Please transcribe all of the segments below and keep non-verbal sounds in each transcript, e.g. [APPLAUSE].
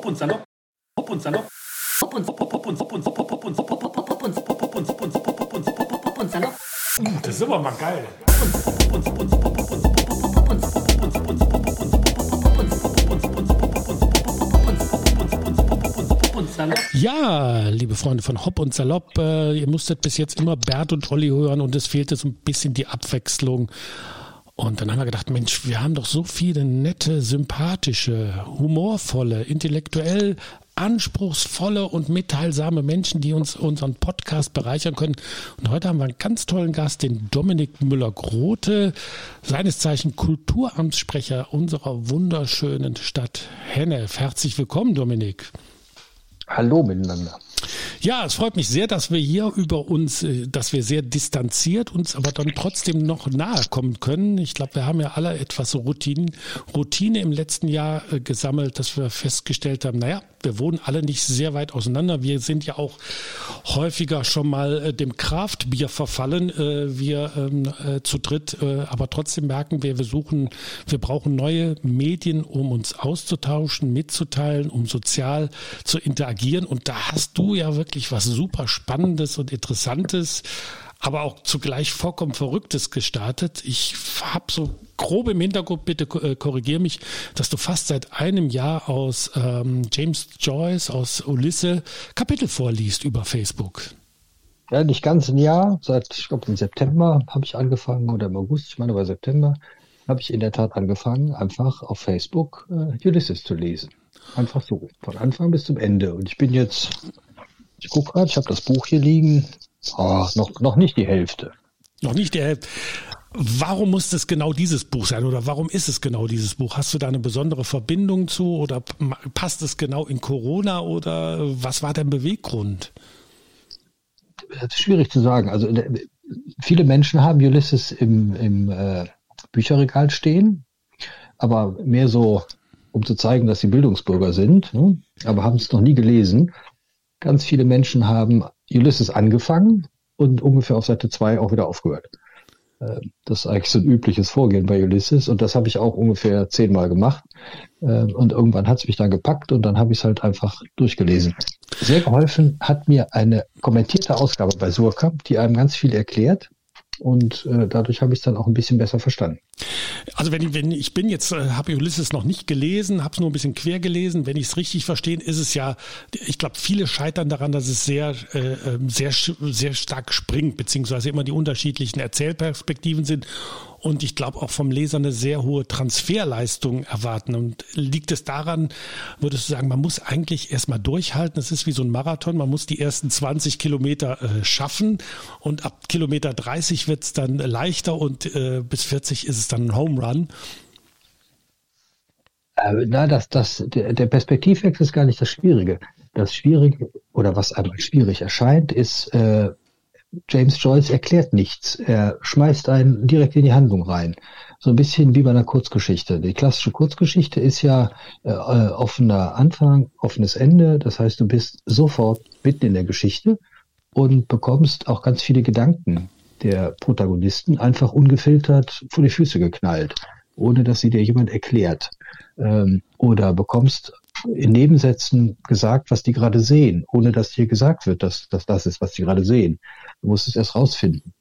hopp und salopp, hopp und salopp, hopp und hopp, hopp und hopp und hopp, hopp und hopp, hopp, hopp, hopp und hopp, hopp und hopp und hopp, hopp und hopp, hopp, hopp und salopp. Das ist aber mal geil. Hopp und hopp und hopp und hopp und hopp und hopp und hopp und hopp Ja, liebe Freunde von Hopp und Salopp, äh, ihr musstet bis jetzt immer Bert und Olli hören und es fehlte so ein bisschen die Abwechslung. Und dann haben wir gedacht, Mensch, wir haben doch so viele nette, sympathische, humorvolle, intellektuell anspruchsvolle und mitteilsame Menschen, die uns unseren Podcast bereichern können. Und heute haben wir einen ganz tollen Gast, den Dominik Müller-Grote, seines Zeichen Kulturamtssprecher unserer wunderschönen Stadt Hennef. Herzlich willkommen, Dominik. Hallo miteinander. Ja, es freut mich sehr, dass wir hier über uns, äh, dass wir sehr distanziert uns aber dann trotzdem noch nahe kommen können. Ich glaube, wir haben ja alle etwas Routine, Routine im letzten Jahr äh, gesammelt, dass wir festgestellt haben, naja, wir wohnen alle nicht sehr weit auseinander. Wir sind ja auch häufiger schon mal äh, dem Kraftbier verfallen, wir ähm, äh, zu dritt, aber trotzdem merken wir, wir suchen, wir brauchen neue Medien, um uns auszutauschen, mitzuteilen, um sozial zu interagieren. Und da hast du ja wirklich was super Spannendes und Interessantes aber auch zugleich vollkommen Verrücktes gestartet. Ich habe so grob im Hintergrund, bitte äh, korrigier mich, dass du fast seit einem Jahr aus ähm, James Joyce, aus Ulisse Kapitel vorliest über Facebook. Ja, nicht ganz ein Jahr. Seit, ich glaube, im September habe ich angefangen oder im August, ich meine, aber September habe ich in der Tat angefangen, einfach auf Facebook äh, Ulysses zu lesen. Einfach so, von Anfang bis zum Ende. Und ich bin jetzt, ich gucke gerade, ich habe das Buch hier liegen, oh, noch, noch nicht die Hälfte. Noch nicht die Hälfte. Warum muss das genau dieses Buch sein oder warum ist es genau dieses Buch? Hast du da eine besondere Verbindung zu oder passt es genau in Corona oder was war dein Beweggrund? Das ist schwierig zu sagen. Also äh, viele Menschen haben Ulysses im, im äh, Bücherregal stehen, aber mehr so, um zu zeigen, dass sie Bildungsbürger sind, ne? aber haben es noch nie gelesen. Ganz viele Menschen haben Ulysses angefangen und ungefähr auf Seite 2 auch wieder aufgehört. Äh, das ist eigentlich so ein übliches Vorgehen bei Ulysses und das habe ich auch ungefähr zehnmal gemacht. Äh, und irgendwann hat es mich dann gepackt und dann habe ich es halt einfach durchgelesen. Sehr geholfen hat mir eine kommentierte Ausgabe bei Surkamp, die einem ganz viel erklärt und äh, dadurch habe ich es dann auch ein bisschen besser verstanden. Also wenn ich, wenn ich bin jetzt, äh, habe Ulysses noch nicht gelesen, habe es nur ein bisschen quer gelesen. Wenn ich es richtig verstehe, ist es ja, ich glaube, viele scheitern daran, dass es sehr, äh, ähm, sehr, sehr stark springt, beziehungsweise immer die unterschiedlichen Erzählperspektiven sind und ich glaube auch vom Leser eine sehr hohe Transferleistung erwarten. Und liegt es daran, würdest du sagen, man muss eigentlich erstmal durchhalten. Es ist wie so ein Marathon. Man muss die ersten 20 Kilometer äh, schaffen und ab Kilometer 30 wird es dann leichter und äh, bis 40 ist es dann ein Home Run. Äh, na, das, das, der, Perspektivwechsel ist gar nicht das Schwierige. Das Schwierige oder was einmal schwierig erscheint, ist, äh, James Joyce erklärt nichts. Er schmeißt einen direkt in die Handlung rein. So ein bisschen wie bei einer Kurzgeschichte. Die klassische Kurzgeschichte ist ja äh, offener Anfang, offenes Ende. Das heißt, du bist sofort mitten in der Geschichte und bekommst auch ganz viele Gedanken der Protagonisten einfach ungefiltert vor die Füße geknallt, ohne dass sie dir jemand erklärt. Ähm, oder bekommst in Nebensätzen gesagt, was die gerade sehen, ohne dass dir gesagt wird, dass, dass das ist, was die gerade sehen. Du musst es erst rausfinden.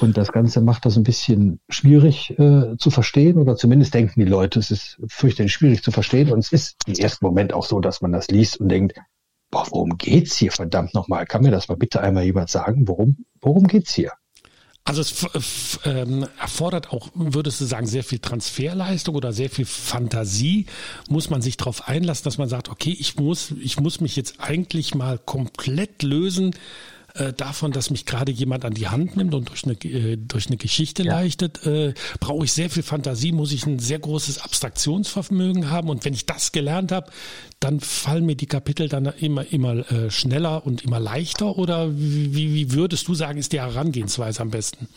Und das Ganze macht das ein bisschen schwierig äh, zu verstehen oder zumindest denken die Leute, es ist fürchterlich schwierig zu verstehen und es ist im ersten Moment auch so, dass man das liest und denkt, boah, worum geht's hier verdammt nochmal? Kann mir das mal bitte einmal jemand sagen? Worum, worum geht's hier? Also es ähm, erfordert auch, würdest du sagen, sehr viel Transferleistung oder sehr viel Fantasie. Muss man sich darauf einlassen, dass man sagt, okay, ich muss, ich muss mich jetzt eigentlich mal komplett lösen äh, davon, dass mich gerade jemand an die Hand nimmt und durch eine, äh, durch eine Geschichte ja. leitet, äh, brauche ich sehr viel Fantasie, muss ich ein sehr großes Abstraktionsvermögen haben. Und wenn ich das gelernt habe, dann fallen mir die Kapitel dann immer, immer äh, schneller und immer leichter. Oder wie, wie würdest du sagen, ist die Herangehensweise am besten?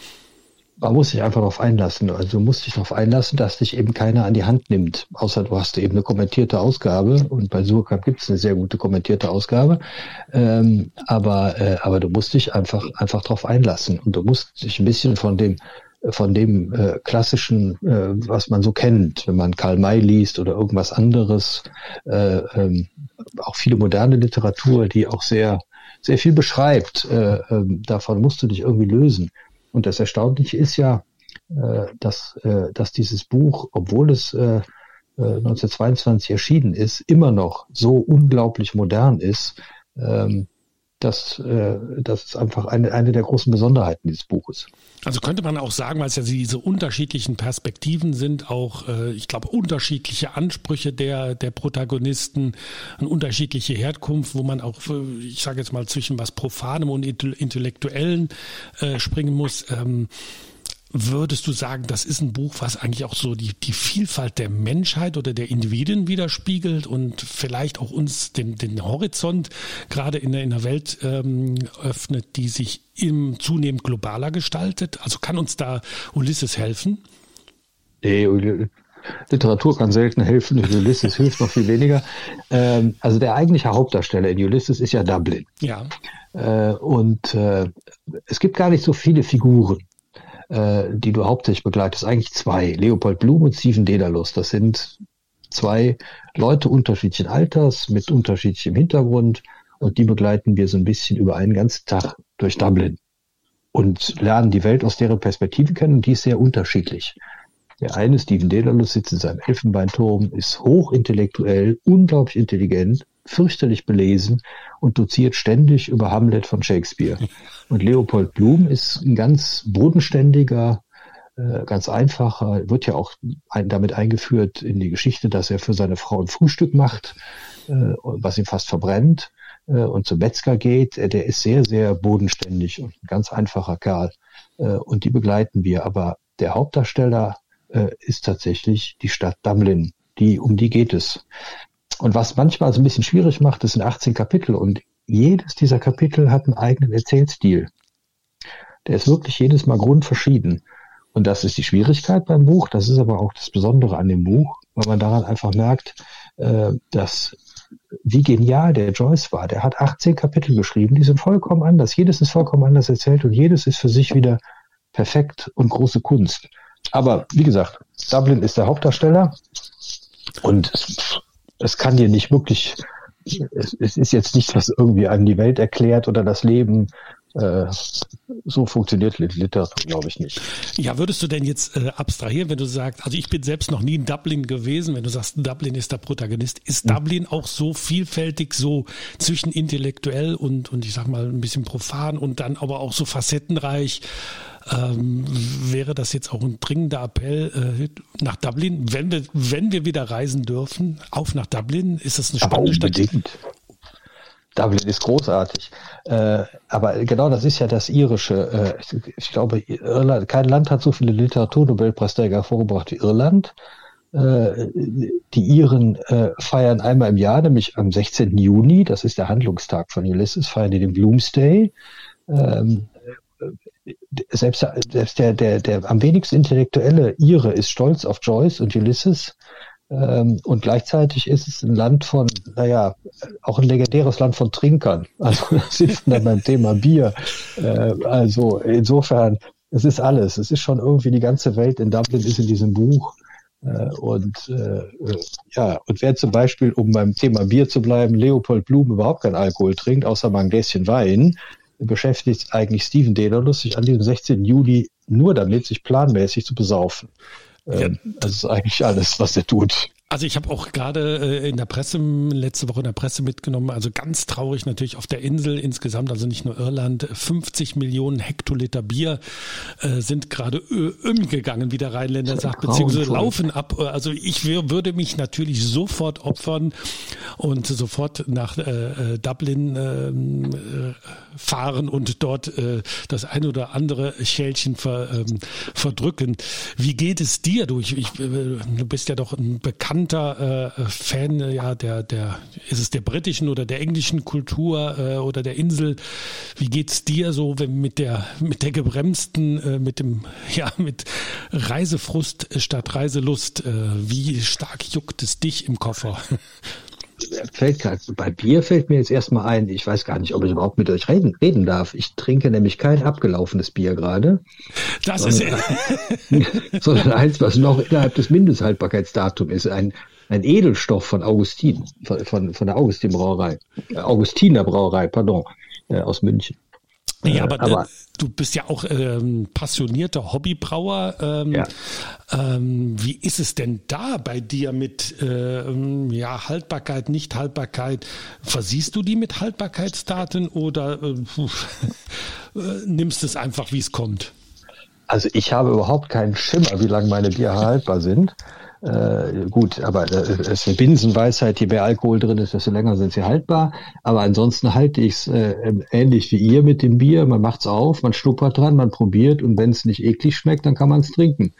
Man muss sich einfach darauf einlassen. Also du musst dich darauf einlassen, dass dich eben keiner an die Hand nimmt. Außer du hast eben eine kommentierte Ausgabe und bei Surkamp gibt es eine sehr gute kommentierte Ausgabe. Ähm, aber, äh, aber du musst dich einfach, einfach darauf einlassen und du musst dich ein bisschen von dem von dem äh, klassischen, äh, was man so kennt, wenn man Karl May liest oder irgendwas anderes, äh, ähm, auch viele moderne Literatur, die auch sehr, sehr viel beschreibt. Äh, äh, davon musst du dich irgendwie lösen. Und das Erstaunliche ist ja, äh, dass, äh, dass dieses Buch, obwohl es äh, 1922 äh, erschienen ist, immer noch so unglaublich modern ist, ähm, das, äh, das ist einfach eine, eine der großen Besonderheiten dieses Buches. Also könnte man auch sagen, weil es ja diese unterschiedlichen Perspektiven sind, auch, äh, ich glaube, unterschiedliche Ansprüche der, der Protagonisten, eine unterschiedliche Herkunft, wo man auch, äh, ich sage jetzt mal, zwischen was Profanem und Intellektuellen äh, springen muss. Ähm, Würdest du sagen, das ist ein Buch, was eigentlich auch so die, die Vielfalt der Menschheit oder der Individuen widerspiegelt und vielleicht auch uns den, den Horizont gerade in der, in der Welt ähm, öffnet, die sich im zunehmend globaler gestaltet? Also kann uns da Ulysses helfen? Nee, Literatur kann selten helfen, Ulysses [LAUGHS] hilft noch viel weniger. Ähm, also der eigentliche Hauptdarsteller in Ulysses ist ja Dublin. Ja. Äh, und äh, es gibt gar nicht so viele Figuren äh, die du hauptsächlich begleitest, eigentlich zwei. Leopold Blum und Steven Dedalus. Das sind zwei Leute unterschiedlichen Alters mit unterschiedlichem Hintergrund und die begleiten wir so ein bisschen über einen ganzen Tag durch Dublin und lernen die Welt aus deren Perspektive kennen und die ist sehr unterschiedlich. Der eine, Steven Dedalus, sitzt in seinem Elfenbeinturm, ist hochintellektuell, unglaublich intelligent, fürchterlich belesen und doziert ständig über Hamlet von Shakespeare. [LAUGHS] Und Leopold Blum ist ein ganz bodenständiger, äh, ganz einfacher, wird ja auch damit eingeführt in die Geschichte, dass er für seine Frau ein Frühstück macht, äh, was ihn fast verbrennt äh, und zum Metzger geht. Der ist sehr, sehr bodenständig und ein ganz einfacher Kerl. Und die begleiten wir. Aber der Hauptdarsteller ist tatsächlich die Stadt Dublin. Die, um die geht es. Und was manchmal so ein bisschen schwierig macht, das sind 18 Kapitel und jedes dieser Kapitel hat einen eigenen Erzählstil. Der ist wirklich jedes Mal grundverschieden. Und das ist die Schwierigkeit beim Buch. Das ist aber auch das Besondere an dem Buch, weil man daran einfach merkt, äh, dass wie genial der Joyce war. Der hat 18 Kapitel geschrieben, die sind vollkommen anders. Jedes ist vollkommen anders erzählt und jedes ist für sich wieder perfekt und große Kunst. Aber wie gesagt, Dublin ist der Hauptdarsteller und es kann dir nicht wirklich, es, es ist jetzt nicht, was irgendwie einem die Welt erklärt oder das Leben. Äh, so funktioniert Literatur, glaube ich, nicht. Ja, würdest du denn jetzt äh, abstrahieren, wenn du sagst, also ich bin selbst noch nie in Dublin gewesen, wenn du sagst, Dublin ist der Protagonist, ist mhm. Dublin auch so vielfältig, so zwischen intellektuell und, und ich sag mal ein bisschen profan und dann aber auch so facettenreich, ähm, wäre das jetzt auch ein dringender Appell äh, nach Dublin, wenn wir, wenn wir wieder reisen dürfen, auf nach Dublin. Ist das eine spannende Stadt? Dublin ist großartig. Äh, aber genau das ist ja das irische. Äh, ich glaube, Irland, kein Land hat so viele Literaturnobelpreisträger vorgebracht wie Irland. Äh, die Iren äh, feiern einmal im Jahr, nämlich am 16. Juni, das ist der Handlungstag von Ulysses, feiern die den Bloomsday. Ähm, selbst, selbst der, der, der am wenigsten intellektuelle Ire ist stolz auf Joyce und Ulysses. Ähm, und gleichzeitig ist es ein Land von, naja, auch ein legendäres Land von Trinkern. [LAUGHS] Also das ist dann beim Thema Bier. Äh, also insofern, es ist alles. Es ist schon irgendwie die ganze Welt in Dublin ist in diesem Buch. Äh, und äh, ja, und wer zum Beispiel, um beim Thema Bier zu bleiben, Leopold Blum überhaupt kein Alkohol trinkt, außer mal ein Gläschen Wein, beschäftigt eigentlich Steven Dedalus sich an diesem 16. Juli nur damit, sich planmäßig zu besaufen. Ja. Ähm, das ist eigentlich alles, was er tut. Also ich habe auch gerade äh, in der Presse, letzte Woche in der Presse mitgenommen, also ganz traurig natürlich auf der Insel insgesamt, also nicht nur Irland, 50 Millionen Hektoliter Bier äh, sind gerade umgegangen, wie der Rheinländer sagt, beziehungsweise laufen ab. Also ich würde mich natürlich sofort opfern und sofort nach äh, Dublin ähm, äh, fahren und dort äh, das ein oder andere Schälchen ver, ähm, verdrücken. Wie geht es dir? Du, ich, ich, äh, du bist ja doch ein bekannter bekannter äh, Fan ja der der ist es der britischen oder der englischen Kultur äh, oder der Insel. Wie geht's dir so wenn mit der mit der gebremsten äh, mit dem [LAUGHS] ja mit Reisefrust statt Reiselust? Äh, wie stark juckt es dich im Koffer? [LAUGHS] fällt grad, bei Bier fällt mir jetzt erstmal ein, ich weiß gar nicht, ob ich überhaupt mit euch reden, reden darf. Ich trinke nämlich kein abgelaufenes Bier gerade. Das sondern, ist [LAUGHS] sondern eins, was noch innerhalb des Mindesthaltbarkeitsdatums ist. Ein, ein Edelstoff von Augustin, von, von, von der Augustin Brauerei, äh, Augustiner Brauerei, pardon, äh, aus München. Ja, aber, aber äh, du bist ja auch ähm, passionierter Hobbybrauer. Ähm, Ja. ähm, wie ist es denn da bei dir mit ähm, ja, Haltbarkeit, Nichthaltbarkeit? Versiehst du die mit Haltbarkeitsdaten oder äh, [LAUGHS] äh, nimmst es einfach, wie es kommt? Also ich habe überhaupt keinen Schimmer, wie lange meine Bier haltbar sind. Äh, gut, aber äh, es ist eine Binsenweisheit, je mehr Alkohol drin ist, desto länger sind sie haltbar. Aber ansonsten halte ich es äh, ähnlich wie ihr mit dem Bier. Man macht's auf, man schnuppert dran, man probiert und wenn es nicht eklig schmeckt, dann kann man es trinken.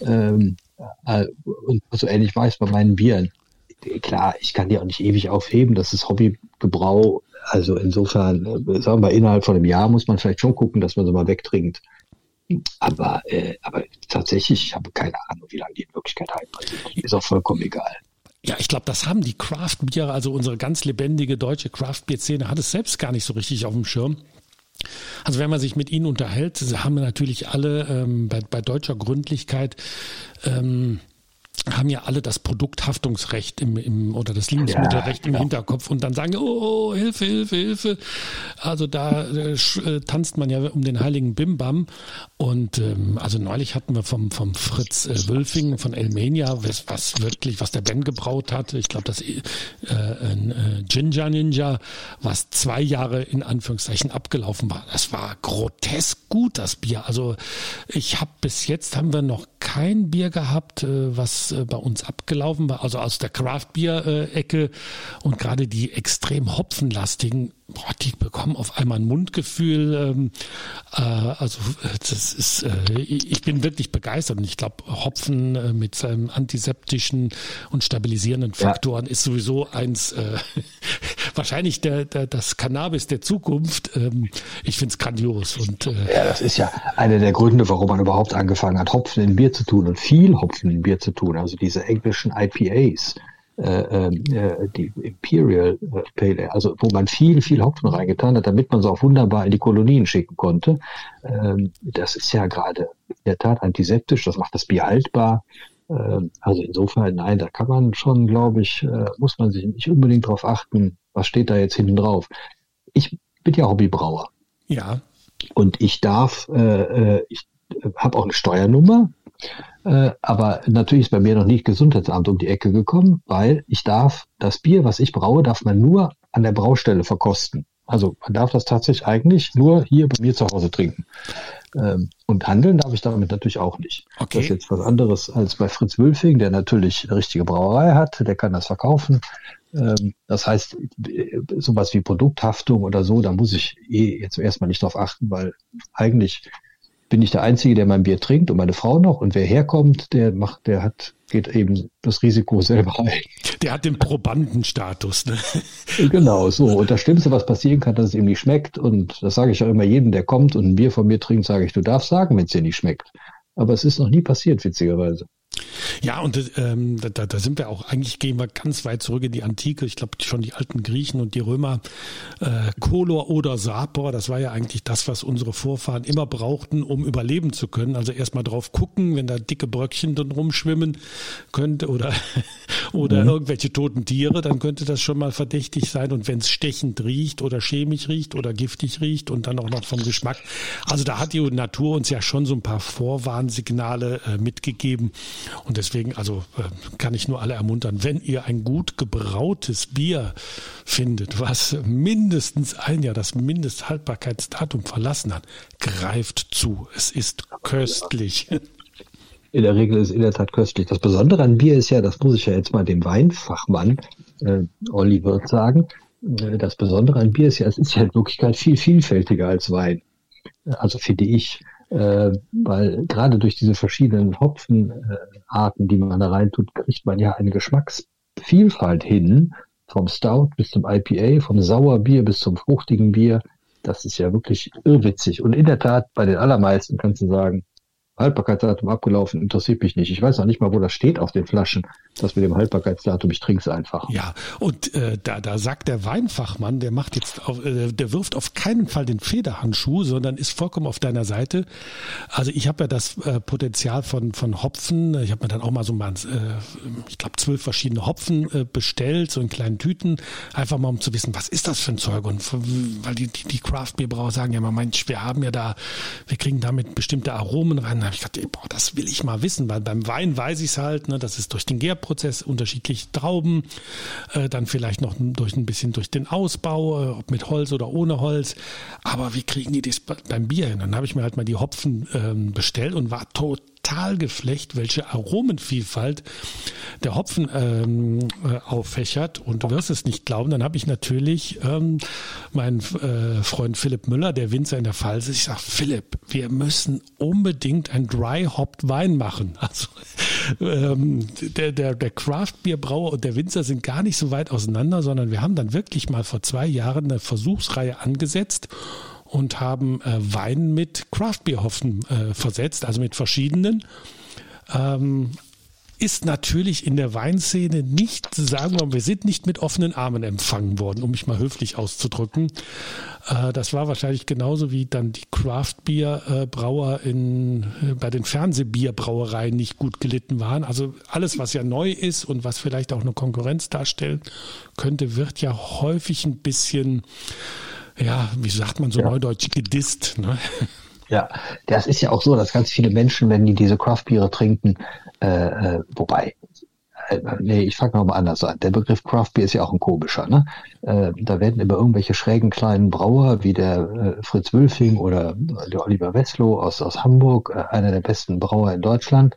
Ähm, äh, so ähnlich war ich bei meinen Bieren. Klar, ich kann die auch nicht ewig aufheben, das ist Hobbygebrau. Also insofern, äh, sagen wir, innerhalb von einem Jahr muss man vielleicht schon gucken, dass man sie mal wegtrinkt. Aber, äh, aber tatsächlich, ich habe keine Ahnung, wie lange die in Wirklichkeit haltbar sind. Ist auch vollkommen egal. Ja, ich glaube, das haben die Craft-Biere, also unsere ganz lebendige deutsche Craft-Bier-Szene, hat es selbst gar nicht so richtig auf dem Schirm. Also wenn man sich mit ihnen unterhält, haben natürlich alle ähm, bei, bei deutscher Gründlichkeit ähm, haben ja alle das Produkthaftungsrecht im, im oder das Lebensmittelrecht im genau. Hinterkopf und dann sagen, oh, Hilfe, Hilfe, Hilfe. Also da äh, äh, tanzt man ja um den heiligen Bimbam. Und ähm, also neulich hatten wir vom, vom Fritz äh, Wülfing von Elmenia, was, was wirklich, was der Ben gebraut hat. Ich glaube, das äh, ein äh, Ginger Ninja, was zwei Jahre in Anführungszeichen abgelaufen war. Das war grotesk gut, das Bier. Also ich habe bis jetzt haben wir noch kein Bier gehabt, äh, was äh, bei uns abgelaufen war, also aus der Craft-Bier-Ecke und gerade die extrem hopfenlastigen, boah, die bekommen auf einmal ein Mundgefühl. Ähm, äh, also äh, das ist, äh, ich bin wirklich begeistert und ich glaube, Hopfen äh, mit seinem antiseptischen und stabilisierenden Ja. Faktoren ist sowieso eins, äh, [LAUGHS] wahrscheinlich der, der, das Cannabis der Zukunft. Ähm, ich finde es grandios und äh, Ja, das ist ja einer der Gründe, warum man überhaupt angefangen hat, Hopfen in Bier zu tun und viel Hopfen in Bier zu tun. Also diese englischen IPAs, äh, ähm, äh, die Imperial äh, Pale Ale, also wo man viel, viel Hopfen reingetan hat, damit man sie auch wunderbar in die Kolonien schicken konnte. Ähm, das ist ja gerade in der Tat antiseptisch, das macht das Bier haltbar. Ähm, also insofern, nein, da kann man schon, glaube ich, äh, muss man sich nicht unbedingt darauf achten, was steht da jetzt hinten drauf. Ich bin ja Hobbybrauer. ja, Und ich darf, äh, äh, ich habe auch eine Steuernummer, äh, aber natürlich ist bei mir noch nicht Gesundheitsamt um die Ecke gekommen, weil ich darf das Bier, was ich braue, darf man nur an der Braustelle verkosten. Also man darf das tatsächlich eigentlich nur hier bei mir zu Hause trinken. Ähm, und handeln darf ich damit natürlich auch nicht. Okay. Das ist jetzt was anderes als bei Fritz Wülfing, der natürlich eine richtige Brauerei hat, der kann das verkaufen. Ähm, das heißt, sowas wie Produkthaftung oder so, da muss ich eh jetzt erstmal nicht drauf achten, weil eigentlich bin ich der Einzige, der mein Bier trinkt und meine Frau noch. Und wer herkommt, der macht, der hat, geht eben das Risiko selber ein. der hat den Probandenstatus. Ne? [LAUGHS] Genau, so. Und das Schlimmste, was passieren kann, dass es ihm nicht schmeckt. Und das sage ich auch immer jedem, der kommt und ein Bier von mir trinkt, sage ich, du darfst sagen, wenn es dir nicht schmeckt. Aber es ist noch nie passiert, witzigerweise. Ja, und ähm, da, da sind wir auch, eigentlich gehen wir ganz weit zurück in die Antike. Ich glaube, schon die alten Griechen und die Römer, äh, Kolor oder Sapor, das war ja eigentlich das, was unsere Vorfahren immer brauchten, um überleben zu können. Also erstmal drauf gucken, wenn da dicke Bröckchen drin rumschwimmen könnte oder, [LAUGHS] oder irgendwelche toten Tiere, dann könnte das schon mal verdächtig sein. Und wenn es stechend riecht oder chemisch riecht oder giftig riecht und dann auch noch vom Geschmack. Also da hat die Natur uns ja schon so ein paar Vorwarnsignale äh, mitgegeben. Und deswegen, also äh, kann ich nur alle ermuntern, wenn ihr ein gut gebrautes Bier findet, was mindestens ein Jahr das Mindesthaltbarkeitsdatum verlassen hat, greift zu. Es ist köstlich. In der Regel ist es in der Tat köstlich. Das Besondere an Bier ist ja, das muss ich ja jetzt mal dem Weinfachmann äh, Olli Wirth sagen, äh, das Besondere an Bier ist ja, es ist ja in Wirklichkeit viel vielfältiger als Wein. Also finde ich, äh, weil gerade durch diese verschiedenen Hopfenarten, die man da reintut, kriegt man ja eine Geschmacksvielfalt hin, vom Stout bis zum IPA, vom Sauerbier bis zum fruchtigen Bier. Das ist ja wirklich irrwitzig. Und in der Tat, bei den allermeisten kannst du sagen, Haltbarkeitsdatum abgelaufen, interessiert mich nicht. Ich weiß auch nicht mal, wo das steht auf den Flaschen, das mit dem Haltbarkeitsdatum, ich trinke es einfach. Ja, und äh, da, da sagt der Weinfachmann, der macht jetzt, auf, äh, der wirft auf keinen Fall den Federhandschuh, sondern ist vollkommen auf deiner Seite. Also ich habe ja das äh, Potenzial von, von Hopfen, ich habe mir dann auch mal so mal, äh, ich glaube, zwölf verschiedene Hopfen äh, bestellt, so in kleinen Tüten, einfach mal um zu wissen, was ist das für ein Zeug? Und weil die, die, die Craft Beer Brauer sagen ja mal, Mensch, wir haben ja da, wir kriegen damit bestimmte Aromen rein. Habe ich gedacht, boah, das will ich mal wissen, weil beim Wein weiß ich es halt, ne, das ist durch den Gärprozess unterschiedliche Trauben, äh, dann vielleicht noch durch ein bisschen durch den Ausbau, äh, ob mit Holz oder ohne Holz. Aber wie kriegen die das beim Bier hin? Dann habe ich mir halt mal die Hopfen ähm, bestellt und war tot Talgeflecht, welche Aromenvielfalt der Hopfen ähm, äh, auffächert. Und du wirst es nicht glauben, dann habe ich natürlich ähm, meinen äh, Freund Philipp Müller, der Winzer in der Pfalz, ich sage, Philipp, wir müssen unbedingt ein Dry Hopped Wein machen. [LAUGHS] Also ähm, der, der, der Craft Brauer und der Winzer sind gar nicht so weit auseinander, sondern wir haben dann wirklich mal vor zwei Jahren eine Versuchsreihe angesetzt und haben äh, Wein mit Craftbeerhopfen äh, versetzt, also mit verschiedenen. Ähm, ist natürlich in der Weinszene nicht, sagen wir mal, wir sind nicht mit offenen Armen empfangen worden, um mich mal höflich auszudrücken. Äh, das war wahrscheinlich genauso wie dann die Craft-Bier-Brauer in, äh, bei den Fernsehbierbrauereien nicht gut gelitten waren. Also alles, was ja neu ist und was vielleicht auch eine Konkurrenz darstellen könnte, wird ja häufig ein bisschen ja, wie sagt man so ja. neudeutsch, gedisst. Ne? Ja, das ist ja auch so, dass ganz viele Menschen, wenn die diese Craftbiere trinken, äh, äh, wobei, äh, nee, ich fange nochmal anders an. Der Begriff Craftbier ist ja auch ein komischer. Ne? Äh, da werden immer irgendwelche schrägen kleinen Brauer wie der äh, Fritz Wülfing oder der Oliver Wesslow aus, aus Hamburg, äh, einer der besten Brauer in Deutschland,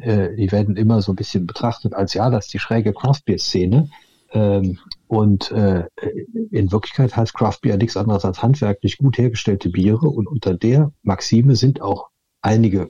äh, die werden immer so ein bisschen betrachtet als, ja, das ist die schräge Craftbier-Szene. Ähm, und äh, in Wirklichkeit heißt Craft Beer nichts anderes als handwerklich gut hergestellte Biere. Und unter der Maxime sind auch einige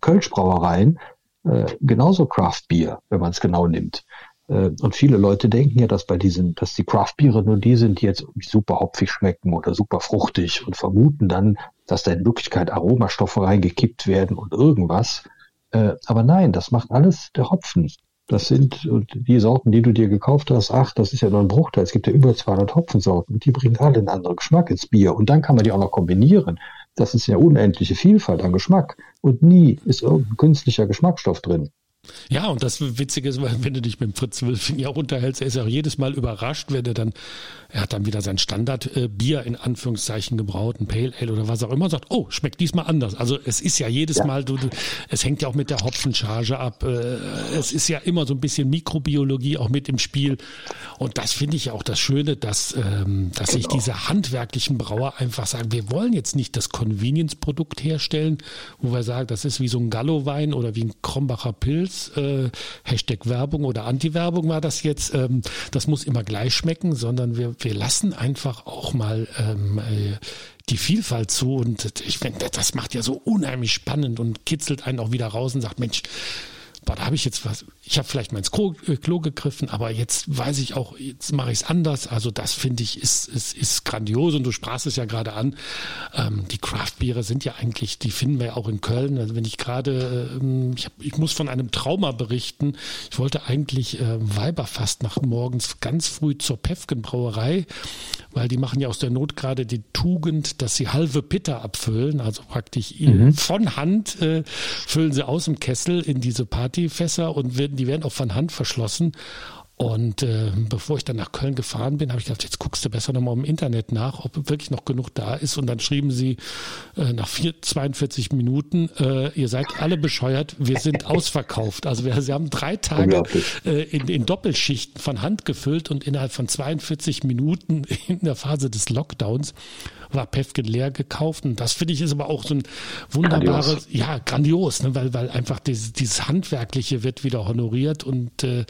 Kölschbrauereien äh, genauso Craft Beer, wenn man es genau nimmt. Äh, und viele Leute denken ja, dass bei diesen, dass die Craft Biere nur die sind, die jetzt super hopfig schmecken oder super fruchtig und vermuten dann, dass da in Wirklichkeit Aromastoffe reingekippt werden und irgendwas. Äh, aber nein, das macht alles der Hopfen. Das sind die Sorten, die du dir gekauft hast. Ach, das ist ja nur ein Bruchteil. Es gibt ja über 200 Hopfensorten. Die bringen alle einen anderen Geschmack ins Bier. Und dann kann man die auch noch kombinieren. Das ist ja unendliche Vielfalt an Geschmack. Und nie ist irgendein künstlicher Geschmacksstoff drin. Ja, und das Witzige ist, wenn du dich mit Fritz Wülfing ja unterhältst, er ist ja auch jedes Mal überrascht, wenn er dann, er hat dann wieder sein Standardbier in Anführungszeichen gebraut, ein Pale Ale oder was auch immer, sagt, oh, schmeckt diesmal anders. Also es ist ja jedes ja. Mal, du, du, es hängt ja auch mit der Hopfencharge ab. Äh, es ist ja immer so ein bisschen Mikrobiologie auch mit im Spiel. Und das finde ich ja auch das Schöne, dass, ähm, dass genau. sich diese handwerklichen Brauer einfach sagen, wir wollen jetzt nicht das Convenience-Produkt herstellen, wo wir sagen, das ist wie so ein Gallo-Wein oder wie ein Krombacher Pilz jetzt, äh, Hashtag Werbung oder Anti-Werbung war das jetzt, ähm, das muss immer gleich schmecken, sondern wir, wir lassen einfach auch mal ähm, äh, die Vielfalt zu und ich finde, das macht ja so unheimlich spannend und kitzelt einen auch wieder raus und sagt, Mensch, boah, da habe ich jetzt was, ich habe vielleicht mal ins Klo, äh, Klo, gegriffen, aber jetzt weiß ich auch, jetzt mache ich es anders. Also das finde ich ist, ist, ist grandios und du sprachst es ja gerade an. Ähm, die Craft-Biere sind ja eigentlich, die finden wir ja auch in Köln. Also wenn ich gerade, ähm, ich, hab, ich muss von einem Trauma berichten. Ich wollte eigentlich äh, Weiberfast nach morgens ganz früh zur Pefken Brauerei, weil die machen ja aus der Not gerade die Tugend, dass sie halbe Pitter abfüllen, also praktisch mhm. von Hand äh, füllen sie aus dem Kessel in diese Partyfässer und werden, die werden auch von Hand verschlossen. Und äh, bevor ich dann nach Köln gefahren bin, habe ich gedacht, jetzt guckst du besser nochmal im Internet nach, ob wirklich noch genug da ist. Und dann schrieben sie äh, nach vier, 42 Minuten, äh, ihr seid alle bescheuert, wir sind ausverkauft. Also wir, sie haben drei Tage äh, in, in Doppelschichten von Hand gefüllt und innerhalb von 42 Minuten [LAUGHS] in der Phase des Lockdowns war Pefken leer gekauft. Und das finde ich ist aber auch so ein wunderbares, grandios. ja, grandios, ne? weil, weil einfach dieses, dieses Handwerkliche wird wieder honoriert. Und äh,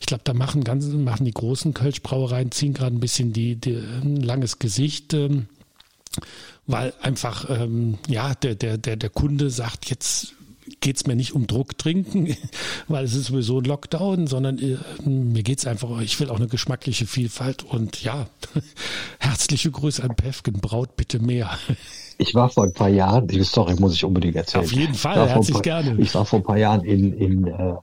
ich glaube, da machen ganz, machen die großen Kölschbrauereien, ziehen gerade ein bisschen die, die ein langes Gesicht. Ähm, weil einfach ähm, ja der der der der Kunde sagt jetzt geht es mir nicht um Druck trinken, [LAUGHS] weil es ist sowieso ein Lockdown, sondern äh, mir geht es einfach, ich will auch eine geschmackliche Vielfalt und ja, [LAUGHS] herzliche Grüße an Pefken, braut bitte mehr. [LAUGHS] Ich war vor ein paar Jahren, die Story muss ich unbedingt erzählen. Auf jeden Fall, herzlich paar, gerne. Ich war vor ein paar Jahren in, in äh,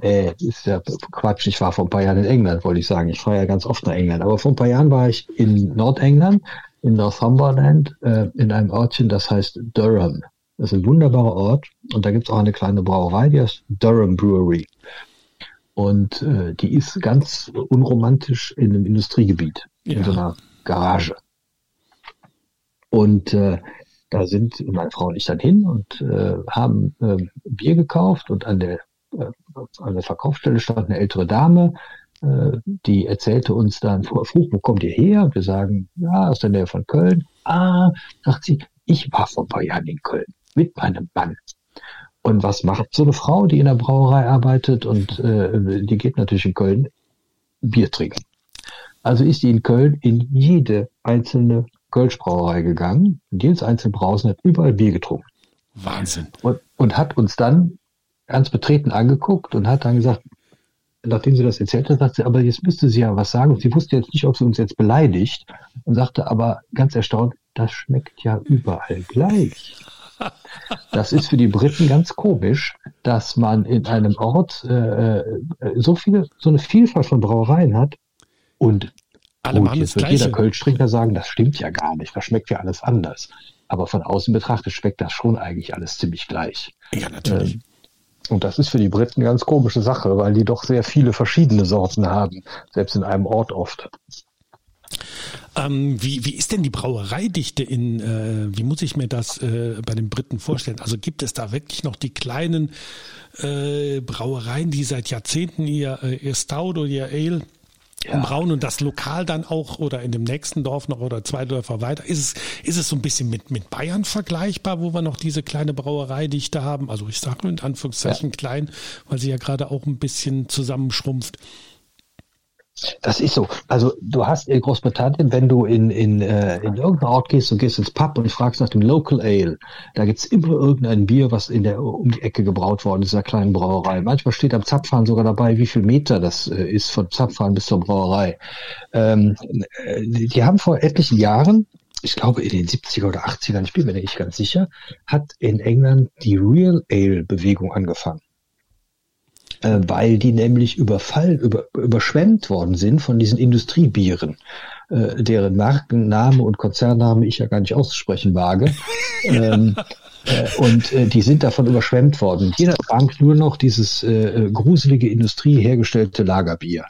äh, ist ja Quatsch, ich war vor ein paar Jahren in England, wollte ich sagen. Ich fahre ja ganz oft nach England. Aber vor ein paar Jahren war ich in Nordengland, in Northumberland, äh, in einem Ortchen, das heißt Durham. Das ist ein wunderbarer Ort und da gibt es auch eine kleine Brauerei, die heißt Durham Brewery. Und äh, die ist ganz unromantisch in einem Industriegebiet, ja. in so einer Garage. Und äh, da sind meine Frau und ich dann hin und äh, haben äh, Bier gekauft und an der, an der Verkaufsstelle stand eine ältere Dame, äh, die erzählte uns dann, frug, wo kommt ihr her? Und wir sagen, ja, aus der Nähe von Köln. Ah, sagt sie, ich war vor ein paar Jahren in Köln mit meinem Mann. Und was macht so eine Frau, die in der Brauerei arbeitet und äh, die geht natürlich in Köln Bier trinken? Also ist die in Köln in jede einzelne Kölschbrauerei gegangen. Und jedes einzelne Brausen hat überall Bier getrunken. Wahnsinn. Und, und hat uns dann ganz betreten angeguckt und hat dann gesagt, nachdem sie das erzählt hat, sagt sie, aber jetzt müsste sie ja was sagen. Und sie wusste jetzt nicht, ob sie uns jetzt beleidigt und sagte aber ganz erstaunt, das schmeckt ja überall gleich. Das ist für die Briten ganz komisch, dass man in einem Ort äh, äh so viele, so eine Vielfalt von Brauereien hat und alle machen das wird jeder Kölschtrinker sagen, das stimmt ja gar nicht, das schmeckt ja alles anders. Aber von außen betrachtet schmeckt das schon eigentlich alles ziemlich gleich. Ja, natürlich. Ähm, und das ist für die Briten eine ganz komische Sache, weil die doch sehr viele verschiedene Sorten haben, selbst in einem Ort oft. Ähm, wie, wie ist denn die Brauereidichte in, äh, wie muss ich mir das äh, bei den Briten vorstellen? Also gibt es da wirklich noch die kleinen äh, Brauereien, die seit Jahrzehnten ihr, äh, ihr Stout oder ihr Ale ja. brauen und das Lokal dann auch oder in dem nächsten Dorf noch oder zwei Dörfer weiter. Ist es, ist es so ein bisschen mit, mit Bayern vergleichbar, wo wir noch diese kleine Brauereidichte haben? Also ich sage in Anführungszeichen ja. klein, weil sie ja gerade auch ein bisschen zusammenschrumpft. Das ist so. Also du hast in Großbritannien, wenn du in, in, äh, in irgendeinen Ort gehst, du gehst ins Pub und fragst nach dem Local Ale, da gibt's immer irgendein Bier, was in der um die Ecke gebraut worden ist, in einer kleinen Brauerei. Manchmal steht am Zapfhahn sogar dabei, wie viel Meter das äh, ist von Zapfhahn bis zur Brauerei. Ähm, äh, die haben vor etlichen Jahren ich glaube in den 70er oder 80ern, ich bin mir nicht ganz sicher, hat in England die Real Ale Bewegung angefangen äh, weil die nämlich überfallen, über, überschwemmt worden sind von diesen Industriebieren, äh, deren Markenname und Konzernname ich ja gar nicht auszusprechen wage. [LAUGHS] ähm, äh, und äh, die sind davon überschwemmt worden. Jeder trank nur noch dieses äh, gruselige Industrie hergestellte Lagerbier.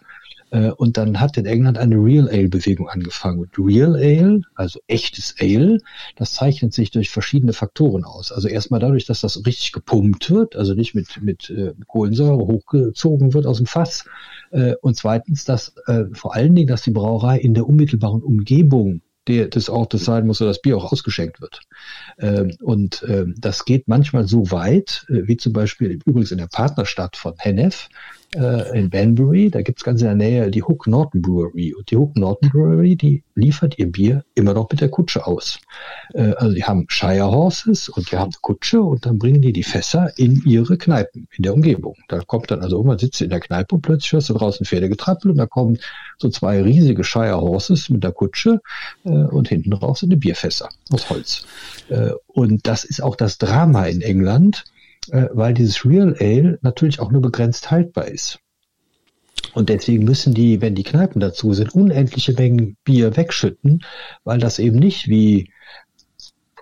Äh, und dann hat in England eine Real Ale-Bewegung angefangen. Und Real Ale, also echtes Ale, das zeichnet sich durch verschiedene Faktoren aus. Also erstmal dadurch, dass das richtig gepumpt wird, also nicht mit, mit äh, Kohlensäure hochgezogen wird aus dem Fass. Äh, und zweitens, dass äh, vor allen Dingen, dass die Brauerei in der unmittelbaren Umgebung des Ortes sein muss, wo das Bier auch ausgeschenkt wird. Ähm, und ähm, das geht manchmal so weit, äh, wie zum Beispiel übrigens in der Partnerstadt von Hennef, äh, in Banbury, da gibt's ganz in der Nähe die Hook Norton Brewery. Und die Hook Norton Brewery, die liefert ihr Bier immer noch mit der Kutsche aus. Äh, also die haben Shire Horses und die haben eine Kutsche und dann bringen die die Fässer in ihre Kneipen in der Umgebung. Da kommt dann also irgendwann sitzt in der Kneipe und plötzlich hörst du draußen Pferde getrappelt und da kommen so zwei riesige Shire Horses mit der Kutsche äh, und hinten drauf sind die Bierfässer aus Holz. Äh, und das ist auch das Drama in England weil dieses Real Ale natürlich auch nur begrenzt haltbar ist. Und deswegen müssen die, wenn die Kneipen dazu sind, unendliche Mengen Bier wegschütten, weil das eben nicht wie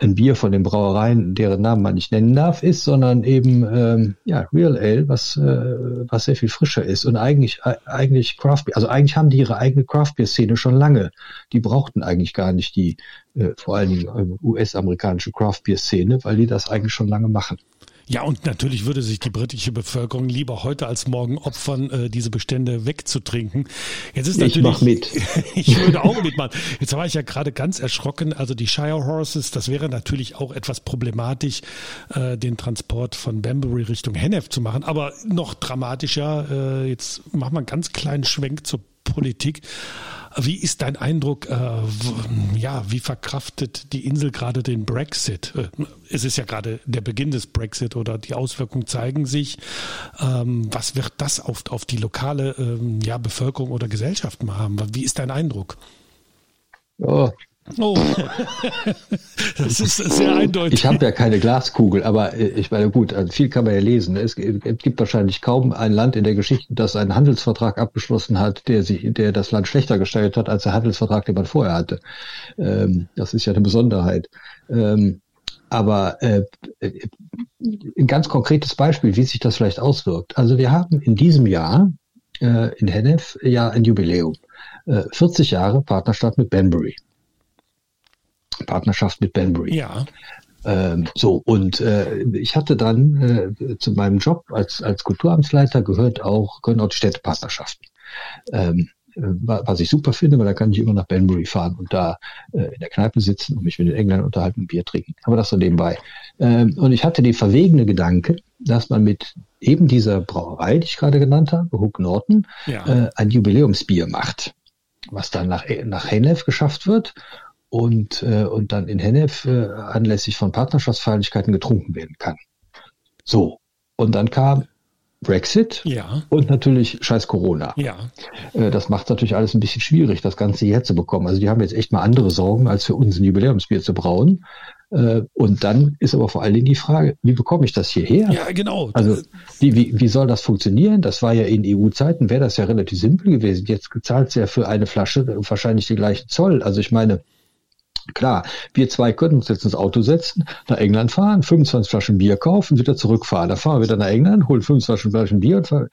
ein Bier von den Brauereien, deren Namen man nicht nennen darf, ist, sondern eben ähm, ja Real Ale, was äh, was sehr viel frischer ist und eigentlich äh, eigentlich Craft Beer, also eigentlich haben die ihre eigene Craft Beer Szene schon lange. Die brauchten eigentlich gar nicht die äh, vor allen Dingen äh, US-amerikanische Craft Beer Szene, weil die das eigentlich schon lange machen. Ja, und natürlich würde sich die britische Bevölkerung lieber heute als morgen opfern, äh, diese Bestände wegzutrinken. Jetzt ist natürlich, ich mach mit. [LAUGHS] ich würde auch mitmachen. Jetzt war ich ja gerade ganz erschrocken. Also die Shire Horses, das wäre natürlich auch etwas problematisch, äh, den Transport von Banbury Richtung Hennef zu machen. Aber noch dramatischer, äh, jetzt machen wir einen ganz kleinen Schwenk zur Politik. Wie ist dein Eindruck, äh, ja, wie verkraftet die Insel gerade den Brexit? Äh, es ist ja gerade der Beginn des Brexit oder die Auswirkungen zeigen sich. Ähm, was wird das auf, auf die lokale ähm, ja, Bevölkerung oder Gesellschaft haben? Wie ist dein Eindruck? Oh, Oh, [LAUGHS] das ist sehr eindeutig. Ich habe ja keine Glaskugel, aber äh, ich meine, gut, also viel kann man ja lesen. Es gibt wahrscheinlich kaum ein Land in der Geschichte, das einen Handelsvertrag abgeschlossen hat, der sich, der das Land schlechter gestellt hat als der Handelsvertrag, den man vorher hatte. Ähm, das ist ja eine Besonderheit. Ähm, aber äh, ein ganz konkretes Beispiel, wie sich das vielleicht auswirkt. Also wir haben in diesem Jahr äh, in Hennef ja ein Jubiläum. 40 Jahre Partnerschaft mit Banbury. Partnerschaft mit Banbury. Ja. Ähm, so, und äh, ich hatte dann äh, zu meinem Job als, als Kulturamtsleiter gehört auch, gehören auch die Städtepartnerschaften. Ähm, äh, was ich super finde, weil da kann ich immer nach Banbury fahren und da äh, in der Kneipe sitzen und mich mit den Engländern unterhalten und Bier trinken. Aber das so nebenbei. Ähm, und ich hatte die verwegene Gedanke, dass man mit eben dieser Brauerei, die ich gerade genannt habe, Hook Norton, ja. äh, ein Jubiläumsbier macht, was dann nach, nach Hennef geschafft wird und, äh, und dann in Hennef äh, anlässlich von Partnerschaftsfeierlichkeiten getrunken werden kann. So. Und dann kam Brexit ja. und natürlich scheiß Corona. Ja. Äh, das macht natürlich alles ein bisschen schwierig, das Ganze hierher zu bekommen. Also die haben jetzt echt mal andere Sorgen, als für uns ein Jubiläumsbier zu brauen. Äh, und dann ist aber vor allen Dingen die Frage, wie bekomme ich das hierher? Ja, genau. Also wie, wie, wie soll das funktionieren? Das war ja in EU-Zeiten, wäre das ja relativ simpel gewesen. Jetzt zahlt es ja für eine Flasche wahrscheinlich den gleichen Zoll. Also ich meine, Klar, wir zwei können uns jetzt ins Auto setzen, nach England fahren, 25 Flaschen Bier kaufen, wieder zurückfahren. Da fahren wir wieder nach England, holen 25 Flaschen Bier und fahren.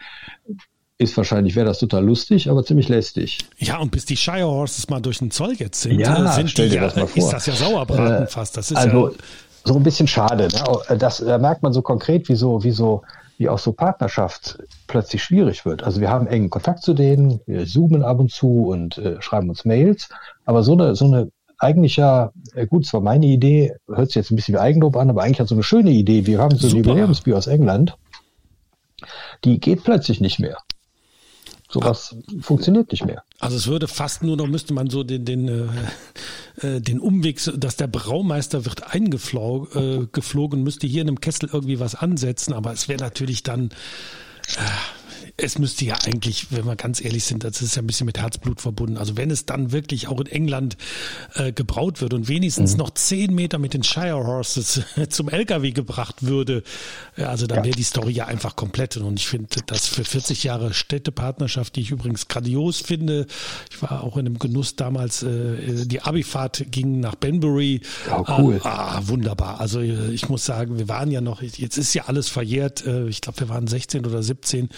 Ist wahrscheinlich, wäre das total lustig, aber ziemlich lästig. Ja, und bis die Shire Horses mal durch den Zoll jetzt sind, ja, sind stell dir das mal vor. ist das ja Sauerbraten äh, fast. Das ist also, ja so ein bisschen schade. Ne? Das, da merkt man so konkret, wie so, wie so, wie auch so Partnerschaft plötzlich schwierig wird. Also wir haben engen Kontakt zu denen, wir zoomen ab und zu und äh, schreiben uns Mails, aber so eine, so eine eigentlich ja, äh, gut, es war meine Idee, hört sich jetzt ein bisschen wie Eigenlob an, aber eigentlich hat so eine schöne Idee. Wir haben so ein Jubiläumsbier aus England, die geht plötzlich nicht mehr. Sowas ah. funktioniert nicht mehr. Also es würde fast nur noch, müsste man so den, den, äh, äh den Umweg, dass der Braumeister wird eingeflogen, äh, müsste hier in einem Kessel irgendwie was ansetzen, aber es wäre natürlich dann, äh, es müsste ja eigentlich, wenn wir ganz ehrlich sind, das ist ja ein bisschen mit Herzblut verbunden. Also wenn es dann wirklich auch in England äh, gebraut wird und wenigstens mhm. noch zehn Meter mit den Shire Horses [LAUGHS] zum LKW gebracht würde, also dann ja. wäre die Story ja einfach komplett. Und ich finde das für 40 Jahre Städtepartnerschaft, die ich übrigens grandios finde. Ich war auch in einem Genuss damals, äh, die Abifahrt ging nach Benbury. Ja, cool. Äh, ah, wunderbar. Also äh, ich muss sagen, wir waren ja noch, jetzt ist ja alles verjährt. Äh, ich glaube, wir waren 16 oder 17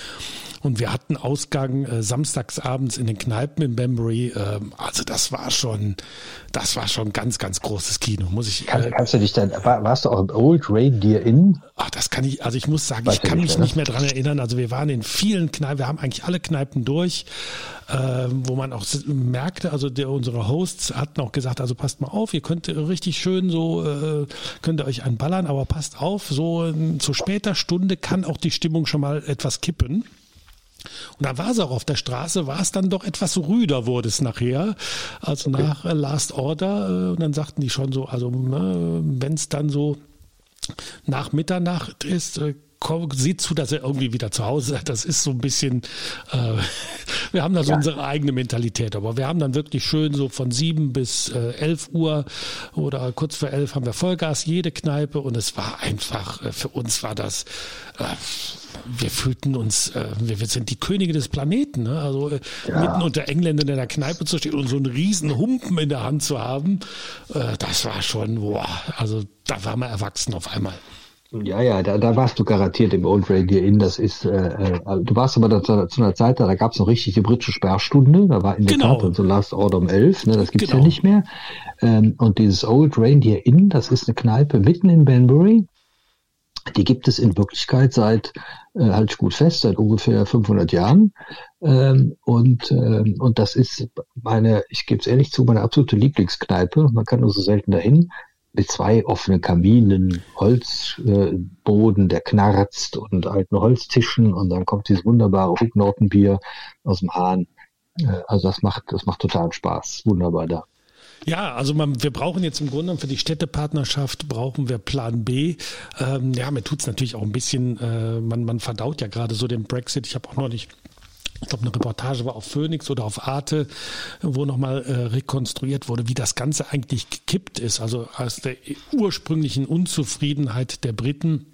und wir hatten Ausgang äh, samstagsabends in den Kneipen in Banbury. Ähm, also das war schon, das war schon ganz, ganz großes Kino, muss ich. Äh, kannst du dich denn, war, warst du auch im Old Reindeer Inn? Ach, das kann ich, also ich muss sagen, Weiß ich kann nicht, mich ne? nicht mehr dran erinnern. Also wir waren in vielen Kneipen, wir haben eigentlich alle Kneipen durch, äh, wo man auch merkte, also der, unsere Hosts hatten auch gesagt, also passt mal auf, ihr könnt richtig schön so, äh, könnt ihr euch anballern, aber passt auf, so zu später Stunde kann auch die Stimmung schon mal etwas kippen. Und da war es auch auf der Straße, war es dann doch etwas rüder, wurde es nachher, also okay. nach äh, Last Order. Äh, und dann sagten die schon so, also ne, wenn es dann so nach Mitternacht ist, äh, sieht zu, dass er irgendwie wieder zu Hause ist. Das ist so ein bisschen, äh, [LAUGHS] wir haben da so ja. unsere eigene Mentalität, aber wir haben dann wirklich schön so von sieben bis äh, elf Uhr oder kurz vor elf haben wir Vollgas, jede Kneipe und es war einfach, äh, für uns war das, äh, wir fühlten uns, äh, wir, wir sind die Könige des Planeten. Ne? Also äh, ja. mitten unter Engländern in der Kneipe zu stehen und so einen riesen Humpen in der Hand zu haben, äh, das war schon, boah, also da war man erwachsen auf einmal. Ja, ja, da, da warst du garantiert im Old Radio Inn. Das ist, äh, äh, du warst aber da, zu, zu einer Zeit, da, da gab es noch richtig die britische Sperrstunde. Da war in der genau. Tat so Last Order um elf. Ne, das gibt's genau. ja nicht mehr. Ähm, und dieses Old Reindeer Inn, das ist eine Kneipe mitten in Banbury. Die gibt es in Wirklichkeit seit, äh, halte ich gut fest, seit ungefähr 500 Jahren. Ähm, und, ähm, und das ist meine, ich gebe es ehrlich zu, meine absolute Lieblingskneipe. Man kann nur so selten dahin. Mit zwei offenen Kaminen, Holzboden, äh, der knarzt und alten Holztischen und dann kommt dieses wunderbare Hucknortenbier aus dem Hahn. Äh, also das macht, das macht total Spaß. Wunderbar da. Ja, also man, wir brauchen jetzt im Grunde für die Städtepartnerschaft brauchen wir Plan B. Ähm, ja, mir tut's natürlich auch ein bisschen, äh, man, man verdaut ja gerade so den Brexit. Ich habe auch neulich ich glaube, eine Reportage war auf Phoenix oder auf Arte, wo nochmal äh, rekonstruiert wurde, wie das Ganze eigentlich gekippt ist. Also aus der ursprünglichen Unzufriedenheit der Briten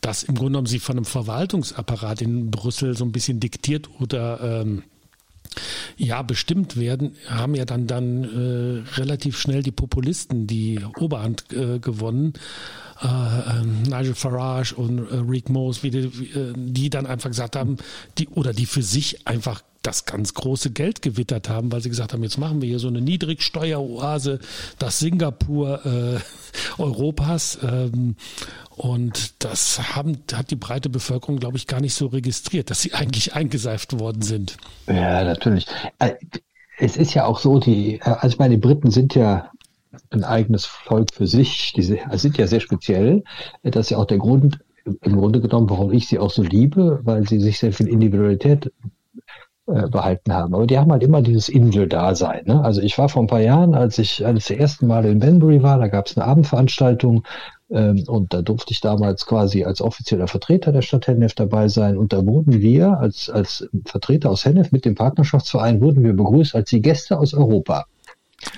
dass im Grunde genommen sie von einem Verwaltungsapparat in Brüssel so ein bisschen diktiert oder ähm, ja, bestimmt werden, haben ja dann dann äh, relativ schnell die Populisten die Oberhand äh, gewonnen. Äh, ähm, Nigel Farage und äh, Rick Moss, wie die, wie, äh, die dann einfach gesagt haben, die oder die für sich einfach das ganz große Geld gewittert haben, weil sie gesagt haben, jetzt machen wir hier so eine Niedrigsteueroase, das Singapur äh, [LAUGHS] Europas. Ähm, und das haben, hat die breite Bevölkerung, glaube ich, gar nicht so registriert, dass sie eigentlich eingeseift worden sind. Ja, natürlich. Äh, es ist ja auch so, die, also ich meine, die Briten sind ja ein eigenes Volk für sich. Die sind ja sehr speziell. Das ist ja auch der Grund, im Grunde genommen, warum ich sie auch so liebe, weil sie sich sehr viel Individualität äh, behalten haben. Aber die haben halt immer dieses Insel-Dasein. Ne? Also ich war vor ein paar Jahren, als ich als das erste Mal in Banbury war, da gab es eine Abendveranstaltung ähm, und da durfte ich damals quasi als offizieller Vertreter der Stadt Hennef dabei sein. Und da wurden wir als, als Vertreter aus Hennef mit dem Partnerschaftsverein wurden wir begrüßt als die Gäste aus Europa.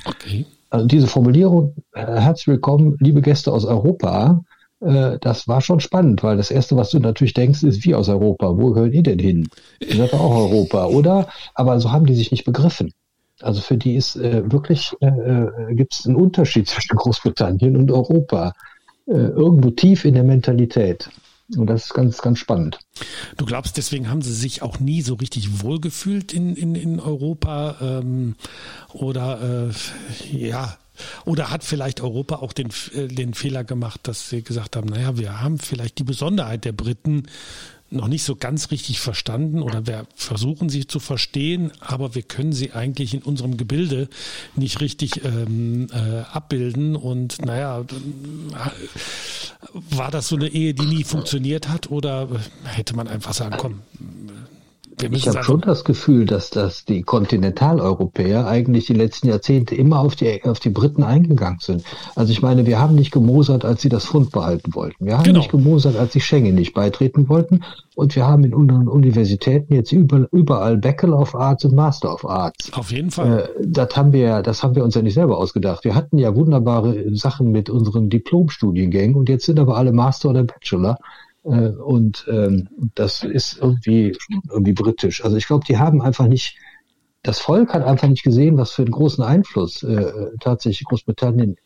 Okay. Also diese Formulierung, äh, herzlich willkommen, liebe Gäste aus Europa, äh, das war schon spannend, weil das Erste, was du natürlich denkst, ist, wie aus Europa. Wo gehört ihr denn hin? Ihr seid auch Europa, oder? Aber so haben die sich nicht begriffen. Also für die ist äh, wirklich, äh, äh gibt es einen Unterschied zwischen Großbritannien und Europa. Äh, irgendwo tief in der Mentalität. Und das ist ganz, ganz spannend. Du glaubst, deswegen haben sie sich auch nie so richtig wohlgefühlt in, in, in Europa? Ähm, oder äh, ja, oder hat vielleicht Europa auch den, äh, den Fehler gemacht, dass sie gesagt haben, naja, wir haben vielleicht die Besonderheit der Briten noch nicht so ganz richtig verstanden oder wir versuchen sie zu verstehen, aber wir können sie eigentlich in unserem Gebilde nicht richtig ähm, äh, abbilden. Und naja, war das so eine Ehe, die nie funktioniert hat oder hätte man einfach sagen, komm, ich habe schon das Gefühl, dass, dass die Kontinentaleuropäer eigentlich die letzten Jahrzehnte immer auf die, auf die Briten eingegangen sind. Also ich meine, wir haben nicht gemosert, als sie das Pfund behalten wollten. Wir haben genau. nicht gemosert, als sie Schengen nicht beitreten wollten. Und wir haben in unseren Universitäten jetzt überall, überall Bachelor of Arts und Master of Arts. Auf jeden Fall. Äh, das haben wir, das haben wir uns ja nicht selber ausgedacht. Wir hatten ja wunderbare Sachen mit unseren Diplomstudiengängen und jetzt sind aber alle Master oder Bachelor. Äh, und ähm, das ist irgendwie, irgendwie britisch. Also ich glaube, die haben einfach nicht, das Volk hat einfach nicht gesehen, was für einen großen Einfluss äh, tatsächlich Großbritannien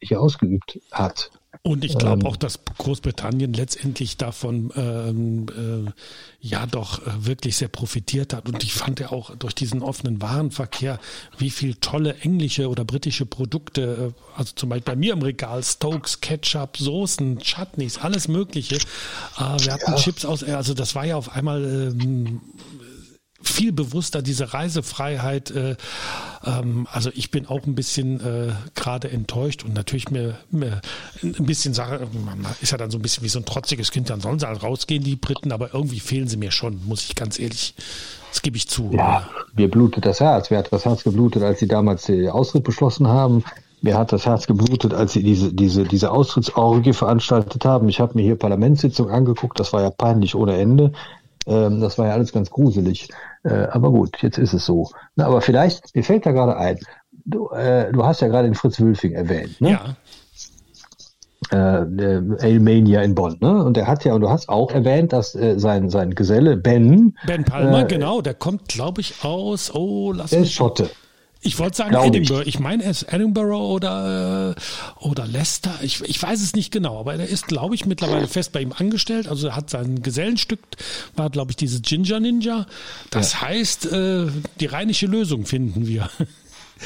hier ausgeübt hat. Und ich glaube ähm, auch, dass Großbritannien letztendlich davon ähm, äh, ja doch äh, wirklich sehr profitiert hat. Und ich fand ja auch durch diesen offenen Warenverkehr, wie viel tolle englische oder britische Produkte, äh, also zum Beispiel bei mir im Regal, Stokes, Ketchup, Soßen, Chutneys, alles Mögliche. Äh, wir hatten ja. Chips aus, also das war ja auf einmal ähm, viel bewusster diese Reisefreiheit. Äh, ähm, also ich bin auch ein bisschen äh, gerade enttäuscht und natürlich mir, mir ein bisschen Sache, ist ja dann so ein bisschen wie so ein trotziges Kind, dann sollen sie halt rausgehen, die Briten, aber irgendwie fehlen sie mir schon, muss ich ganz ehrlich, das gebe ich zu. Ja, mir blutet das Herz. Mir hat das Herz geblutet, als sie damals den Austritt beschlossen haben. Mir hat das Herz geblutet, als sie diese, diese, diese Austrittsorgie veranstaltet haben. Ich habe mir hier Parlamentssitzung angeguckt, das war ja peinlich ohne Ende. Ähm, das war ja alles ganz gruselig. Äh, aber gut, jetzt ist es so. Na, aber vielleicht, mir fällt da gerade ein, du, äh, du hast ja gerade den Fritz Wülfing erwähnt. Ne? Ja. Äh, Ailmania in Bonn, ne? Und der hat ja, und du hast auch erwähnt, dass äh, sein, sein Geselle Ben. Ben Palmer, äh, genau, der kommt, glaube ich, aus, oh, lass der mich. ist Schotte. Ich wollte sagen Glaub Edinburgh. Ich, ich meine, ist Edinburgh oder, äh, oder Leicester. Ich, ich weiß es nicht genau, aber er ist, glaube ich, mittlerweile fest bei ihm angestellt. Also er hat sein Gesellenstück, war, glaube ich, dieses Ginger Ninja. Das ja. heißt, äh, die rheinische Lösung finden wir.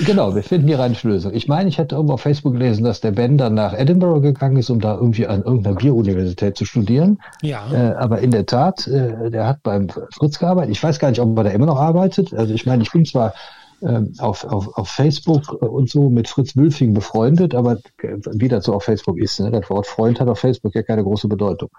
Genau, wir finden die rheinische Lösung. Ich meine, ich hätte irgendwo auf Facebook gelesen, dass der Ben dann nach Edinburgh gegangen ist, um da irgendwie an irgendeiner Bieruniversität zu studieren. Ja. Äh, aber in der Tat, äh, der hat beim Fritz gearbeitet. Ich weiß gar nicht, ob er da immer noch arbeitet. Also ich meine, ich bin zwar auf, auf, auf Facebook und so mit Fritz Wülfing befreundet, aber wie das so auf Facebook ist, ne? das Wort Freund hat auf Facebook ja keine große Bedeutung.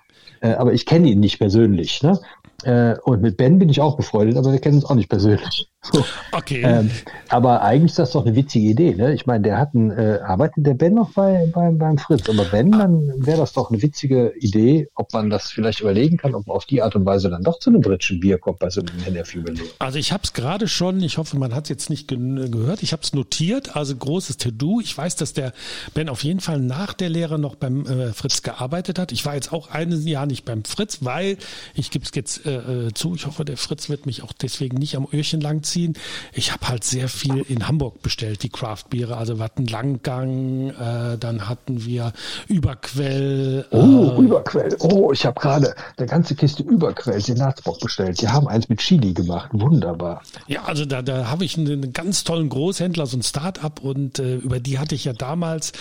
Äh, aber ich kenne ihn nicht persönlich. Ne? Äh, und mit Ben bin ich auch befreundet, aber wir kennen uns auch nicht persönlich. [LAUGHS] So. Okay. Ähm, aber eigentlich ist das doch eine witzige Idee. Ne? Ich meine, der hat einen, äh, arbeitet der Ben noch bei, bei, beim Fritz. Aber wenn, dann wäre das doch eine witzige Idee, ob man das vielleicht überlegen kann, ob man auf die Art und Weise dann doch zu einem britischen Bier kommt bei so einem NF-Jubiläum. Also ich habe es gerade schon, ich hoffe, man hat es jetzt nicht ge gehört, ich habe es notiert, also großes To-Do. Ich weiß, dass der Ben auf jeden Fall nach der Lehre noch beim äh, Fritz gearbeitet hat. Ich war jetzt auch ein Jahr nicht beim Fritz, weil, ich gebe es jetzt äh, äh, zu, ich hoffe, der Fritz wird mich auch deswegen nicht am Öhrchen langziehen ziehen. Ich habe halt sehr viel in Hamburg bestellt, die Craft-Biere. Also wir hatten Langgang, äh, dann hatten wir Überquell. Oh, äh, Überquell. Oh, ich habe gerade eine ganze Kiste Überquell Senatsbock bestellt. Die haben eins mit Chili gemacht. Wunderbar. Ja, also da, da habe ich einen, einen, ganz tollen Großhändler, so ein Start-up und äh, über die hatte ich ja damals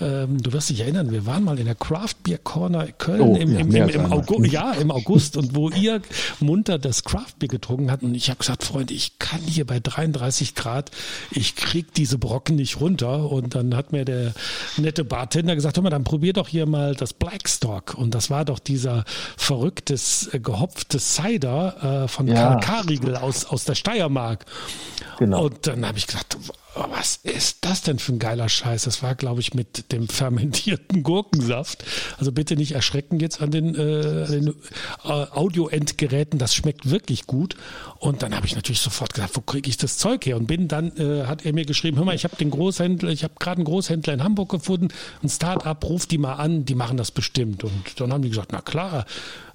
ähm, du wirst dich erinnern, wir waren mal in der Craft Beer Corner Köln oh, im, im, im, im August, ja, im August und wo ihr munter das Craft Beer getrunken habt und ich habe gesagt, Freunde, ich kann hier bei 33 Grad, ich krieg diese Brocken nicht runter und dann hat mir der nette Bartender gesagt, hör mal, dann probier doch hier mal das Blackstock und das war doch dieser verrücktes, äh, gehopfte Cider äh, von ja. Karl Karigel aus, aus der Steiermark. Genau. Und dann habe ich gesagt, oh, was ist das denn für ein geiler Scheiß? Das war, glaube ich, mit dem fermentierten [LAUGHS] Gurkensaft. Also bitte nicht erschrecken jetzt an den, äh, den äh, Audio-Endgeräten. Das schmeckt wirklich gut. Und dann habe ich natürlich sofort gesagt, wo kriege ich das Zeug her? Und bin dann, äh, hat er mir geschrieben, hör mal, ich habe den Großhändler, ich habe gerade einen Großhändler in Hamburg gefunden, ein Start-up, ruf die mal an, die machen das bestimmt. Und dann haben die gesagt, na klar,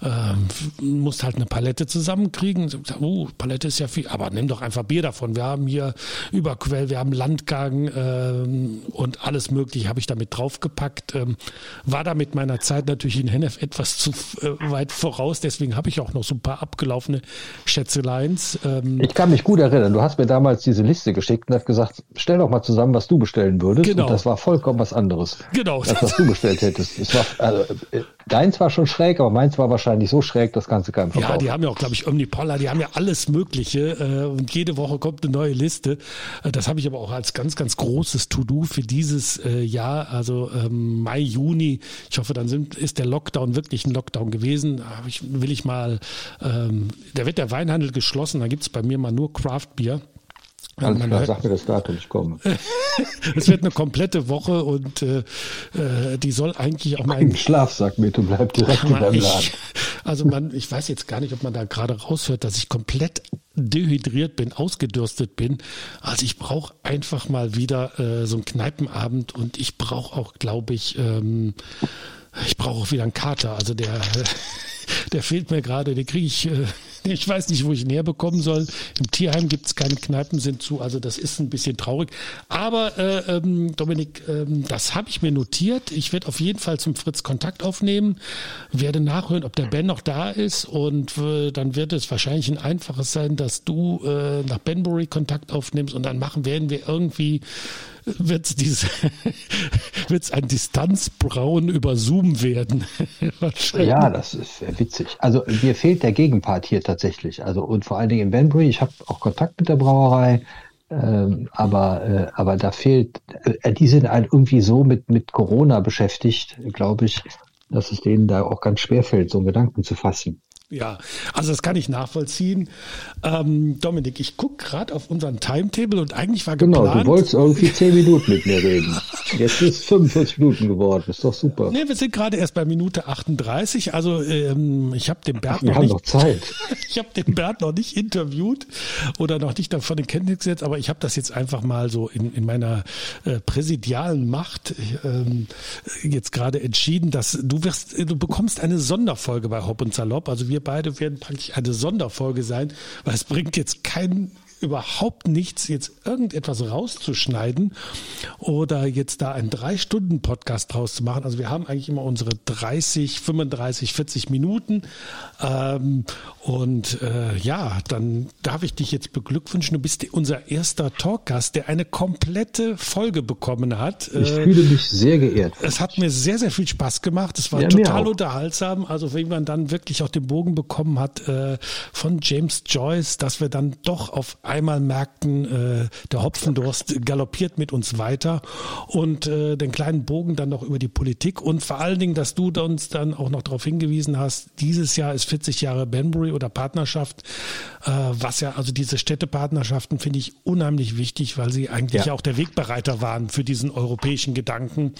ähm, musst halt eine Palette zusammenkriegen. Oh, Palette ist ja viel, aber nimm doch einfach Bier davon. Wir haben hier Überquell, wir haben Landgang ähm, und alles mögliche habe ich damit draufgepackt. Ähm, war da mit meiner Zeit natürlich in Hennef etwas zu äh, weit voraus, deswegen habe ich auch noch so ein paar abgelaufene Schätzeleins. Ähm, ich kann mich gut erinnern, du hast mir damals diese Liste geschickt und hast gesagt, stell doch mal zusammen, was du bestellen würdest. Genau. Und das war vollkommen was anderes. Genau. Als was du bestellt hättest. Es war, also, äh, deins war schon schräg, aber meins war wahrscheinlich so schräg, das Ganze keinem verkaufen. Ja, die haben ja auch, glaube ich, Omnipolar, die haben ja alles Mögliche äh, und jede Woche kommt eine neue Liste. Äh, das habe ich aber auch als ganz, ganz großes To-Do für dieses äh, Jahr, also ähm, Mai, Juni. Ich hoffe, dann sind, ist der Lockdown wirklich ein Lockdown gewesen. Ich, will ich mal, ähm, da wird der Weinhandel geschlossen, da gibt es bei mir mal nur Craft Beer. Alles klar, hört, sag mir das Datum, ich komme. [LAUGHS] es wird eine komplette Woche und äh, äh die soll eigentlich auch mal... Ein Schlafsack mit und bleib direkt in deinem Laden. Also man, ich weiß jetzt gar nicht, ob man da gerade raushört, dass ich komplett dehydriert bin, ausgedürstet bin. Also ich brauche einfach mal wieder äh, so einen Kneipenabend und ich brauche auch, glaube ich, ähm, ich brauche auch wieder einen Kater. Also der, [LAUGHS] der fehlt mir gerade, den kriege ich... Äh, [LAUGHS] ich weiß nicht, wo ich näher bekommen soll. Im Tierheim gibt es keine Kneipen, sind zu. Also das ist ein bisschen traurig. Aber äh, ähm, Dominik, ähm, das habe ich mir notiert. Ich werde auf jeden Fall zum Fritz Kontakt aufnehmen, werde nachhören, ob der Ben noch da ist. Und äh, dann wird es wahrscheinlich ein einfaches sein, dass du äh, nach Benbury Kontakt aufnimmst und dann machen werden wir irgendwie [LAUGHS] wird es [LAUGHS] ein Distanzbrauen über Zoom werden. [LAUGHS] ja, das ist witzig. Also mir fehlt der Gegenpart hier tatsächlich. Also und vor allen Dingen in Banbury, ich habe auch Kontakt mit der Brauerei. Ähm, aber, äh, aber da fehlt, äh, die sind halt irgendwie so mit, mit Corona beschäftigt, glaube ich, dass es denen da auch ganz schwer fällt, so einen Gedanken zu fassen. Ja, also das kann ich nachvollziehen. Ähm, Dominik, ich gucke gerade auf unseren Timetable und eigentlich war geplant... Genau, du wolltest irgendwie zehn Minuten mit mir reden. Jetzt ist es 45 Minuten geworden, ist doch super. Nee, wir sind gerade erst bei Minute 38, also ähm, ich habe den Bert wir noch haben nicht... noch Zeit. [LAUGHS] ich habe den Bert noch nicht interviewt oder noch nicht davon in Kenntnis gesetzt, aber ich habe das jetzt einfach mal so in, in meiner äh, präsidialen Macht ähm, jetzt gerade entschieden, dass du wirst, du bekommst eine Sonderfolge bei Hop und Salopp, also wir wir beide werden praktisch eine Sonderfolge sein, weil es bringt jetzt keinen überhaupt nichts, jetzt irgendetwas rauszuschneiden oder jetzt da einen Drei-Stunden-Podcast draus zu machen. Also wir haben eigentlich immer unsere 30, 35, 40 Minuten. Ähm, und äh, ja, dann darf ich dich jetzt beglückwünschen. Du bist unser erster Talkgast, der eine komplette Folge bekommen hat. Ich äh, fühle mich sehr geehrt. Es hat mir sehr, sehr viel Spaß gemacht. Es war ja, total unterhaltsam. Also wenn man dann wirklich auch den Bogen bekommen hat äh, von James Joyce, dass wir dann doch auf einmal merkten, äh, der Hopfendurst galoppiert mit uns weiter und äh, den kleinen Bogen dann noch über die Politik und vor allen Dingen, dass du uns dann auch noch darauf hingewiesen hast, dieses Jahr ist 40 Jahre Banbury oder Partnerschaft, äh, was ja, also diese Städtepartnerschaften finde ich unheimlich wichtig, weil sie eigentlich ja. auch der Wegbereiter waren für diesen europäischen Gedanken.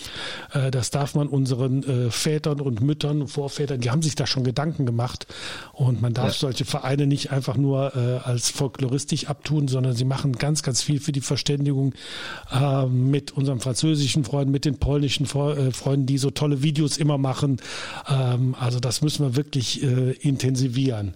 Äh, das darf man unseren äh, Vätern und Müttern Vorvätern, die haben sich da schon Gedanken gemacht und man darf ja. solche Vereine nicht einfach nur äh, als folkloristisch abtun, sondern sie machen ganz, ganz viel für die Verständigung äh, mit unseren französischen Freunden, mit den polnischen äh, Freunden, die so tolle Videos immer machen. Ähm, also das müssen wir wirklich äh, intensivieren.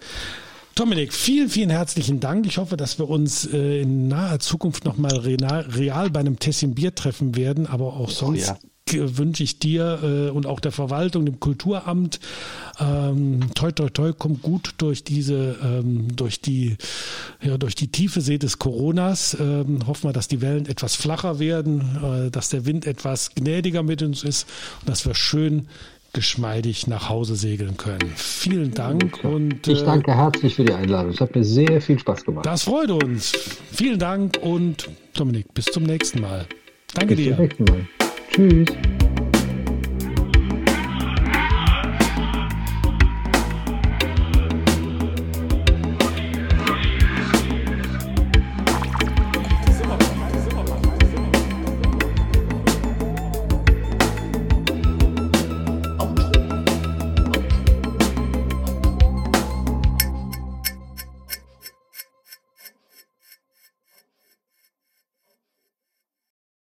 Dominik, vielen, vielen herzlichen Dank. Ich hoffe, dass wir uns äh, in naher Zukunft nochmal real bei einem Tessin Bier treffen werden, aber auch sonst. Oh, ja wünsche ich dir äh, und auch der Verwaltung, dem Kulturamt, ähm, toi toi toi, kommt gut durch diese, ähm, durch die, ja, durch die tiefe See des Coronas. Ähm, hoffen wir, dass die Wellen etwas flacher werden, äh, dass der Wind etwas gnädiger mit uns ist und dass wir schön geschmeidig nach Hause segeln können. Vielen Dank und ich äh, danke herzlich für die Einladung. Es hat mir sehr viel Spaß gemacht. Das freut uns. Vielen Dank und Dominik, bis zum nächsten Mal. Danke bis dir. Zum nächsten Mal. Tschüss.